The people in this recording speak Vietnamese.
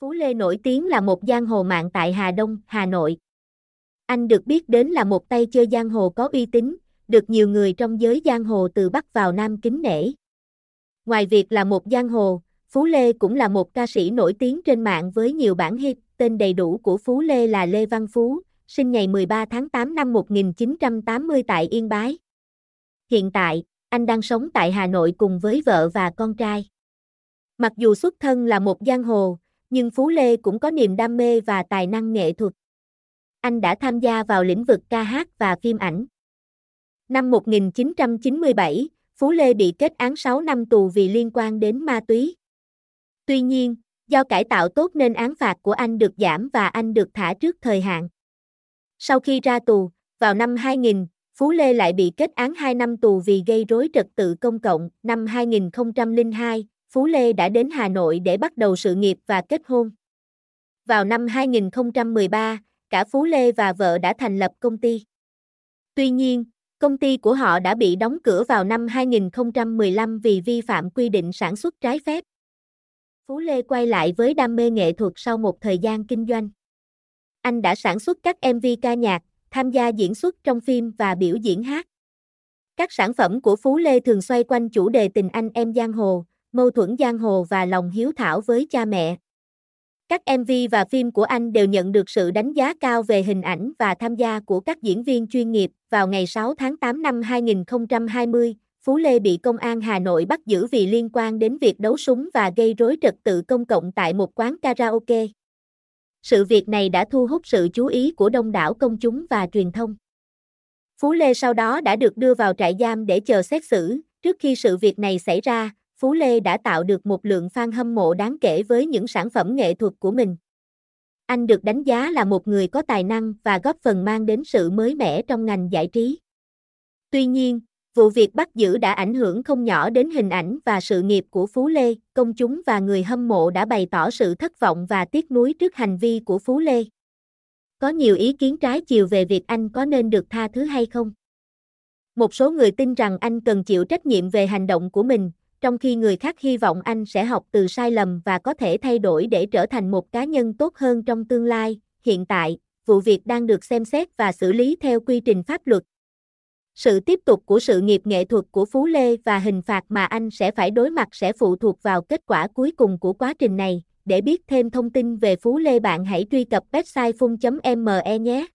Phú Lê nổi tiếng là một giang hồ mạng tại Hà Đông, Hà Nội. Anh được biết đến là một tay chơi giang hồ có uy tín, được nhiều người trong giới giang hồ từ Bắc vào Nam kính nể. Ngoài việc là một giang hồ, Phú Lê cũng là một ca sĩ nổi tiếng trên mạng với nhiều bản hit. Tên đầy đủ của Phú Lê là Lê Văn Phú, sinh ngày 13 tháng 8 năm 1980 tại Yên Bái. Hiện tại, anh đang sống tại Hà Nội cùng với vợ và con trai. Mặc dù xuất thân là một giang hồ, nhưng Phú Lê cũng có niềm đam mê và tài năng nghệ thuật. Anh đã tham gia vào lĩnh vực ca hát và phim ảnh. Năm 1997, Phú Lê bị kết án 6 năm tù vì liên quan đến ma túy. Tuy nhiên, do cải tạo tốt nên án phạt của anh được giảm và anh được thả trước thời hạn. Sau khi ra tù, vào năm 2000, Phú Lê lại bị kết án 2 năm tù vì gây rối trật tự công cộng. Năm 2002, Phú Lê đã đến Hà Nội để bắt đầu sự nghiệp và kết hôn. Vào năm 2013, cả Phú Lê và vợ đã thành lập công ty. Tuy nhiên, công ty của họ đã bị đóng cửa vào năm 2015 vì vi phạm quy định sản xuất trái phép. Phú Lê quay lại với đam mê nghệ thuật sau một thời gian kinh doanh. Anh đã sản xuất các MV ca nhạc, tham gia diễn xuất trong phim và biểu diễn hát. Các sản phẩm của Phú Lê thường xoay quanh chủ đề tình anh em giang hồ, mâu thuẫn giang hồ và lòng hiếu thảo với cha mẹ. Các MV và phim của anh đều nhận được sự đánh giá cao về hình ảnh và tham gia của các diễn viên chuyên nghiệp. Vào ngày 6 tháng 8 năm 2020, Phú Lê bị công an Hà Nội bắt giữ vì liên quan đến việc đấu súng và gây rối trật tự công cộng tại một quán karaoke. Sự việc này đã thu hút sự chú ý của đông đảo công chúng và truyền thông. Phú Lê sau đó đã được đưa vào trại giam để chờ xét xử. Trước khi sự việc này xảy ra, Phú Lê đã tạo được một lượng fan hâm mộ đáng kể với những sản phẩm nghệ thuật của mình. Anh được đánh giá là một người có tài năng và góp phần mang đến sự mới mẻ trong ngành giải trí. Tuy nhiên, vụ việc bắt giữ đã ảnh hưởng không nhỏ đến hình ảnh và sự nghiệp của Phú Lê, công chúng và người hâm mộ đã bày tỏ sự thất vọng và tiếc nuối trước hành vi của Phú Lê. Có nhiều ý kiến trái chiều về việc anh có nên được tha thứ hay không. Một số người tin rằng anh cần chịu trách nhiệm về hành động của mình, trong khi người khác hy vọng anh sẽ học từ sai lầm và có thể thay đổi để trở thành một cá nhân tốt hơn trong tương lai. Hiện tại, vụ việc đang được xem xét và xử lý theo quy trình pháp luật. Sự tiếp tục của sự nghiệp nghệ thuật của Phú Lê và hình phạt mà anh sẽ phải đối mặt sẽ phụ thuộc vào kết quả cuối cùng của quá trình này. Để biết thêm thông tin về Phú Lê bạn hãy truy cập website phun.me nhé.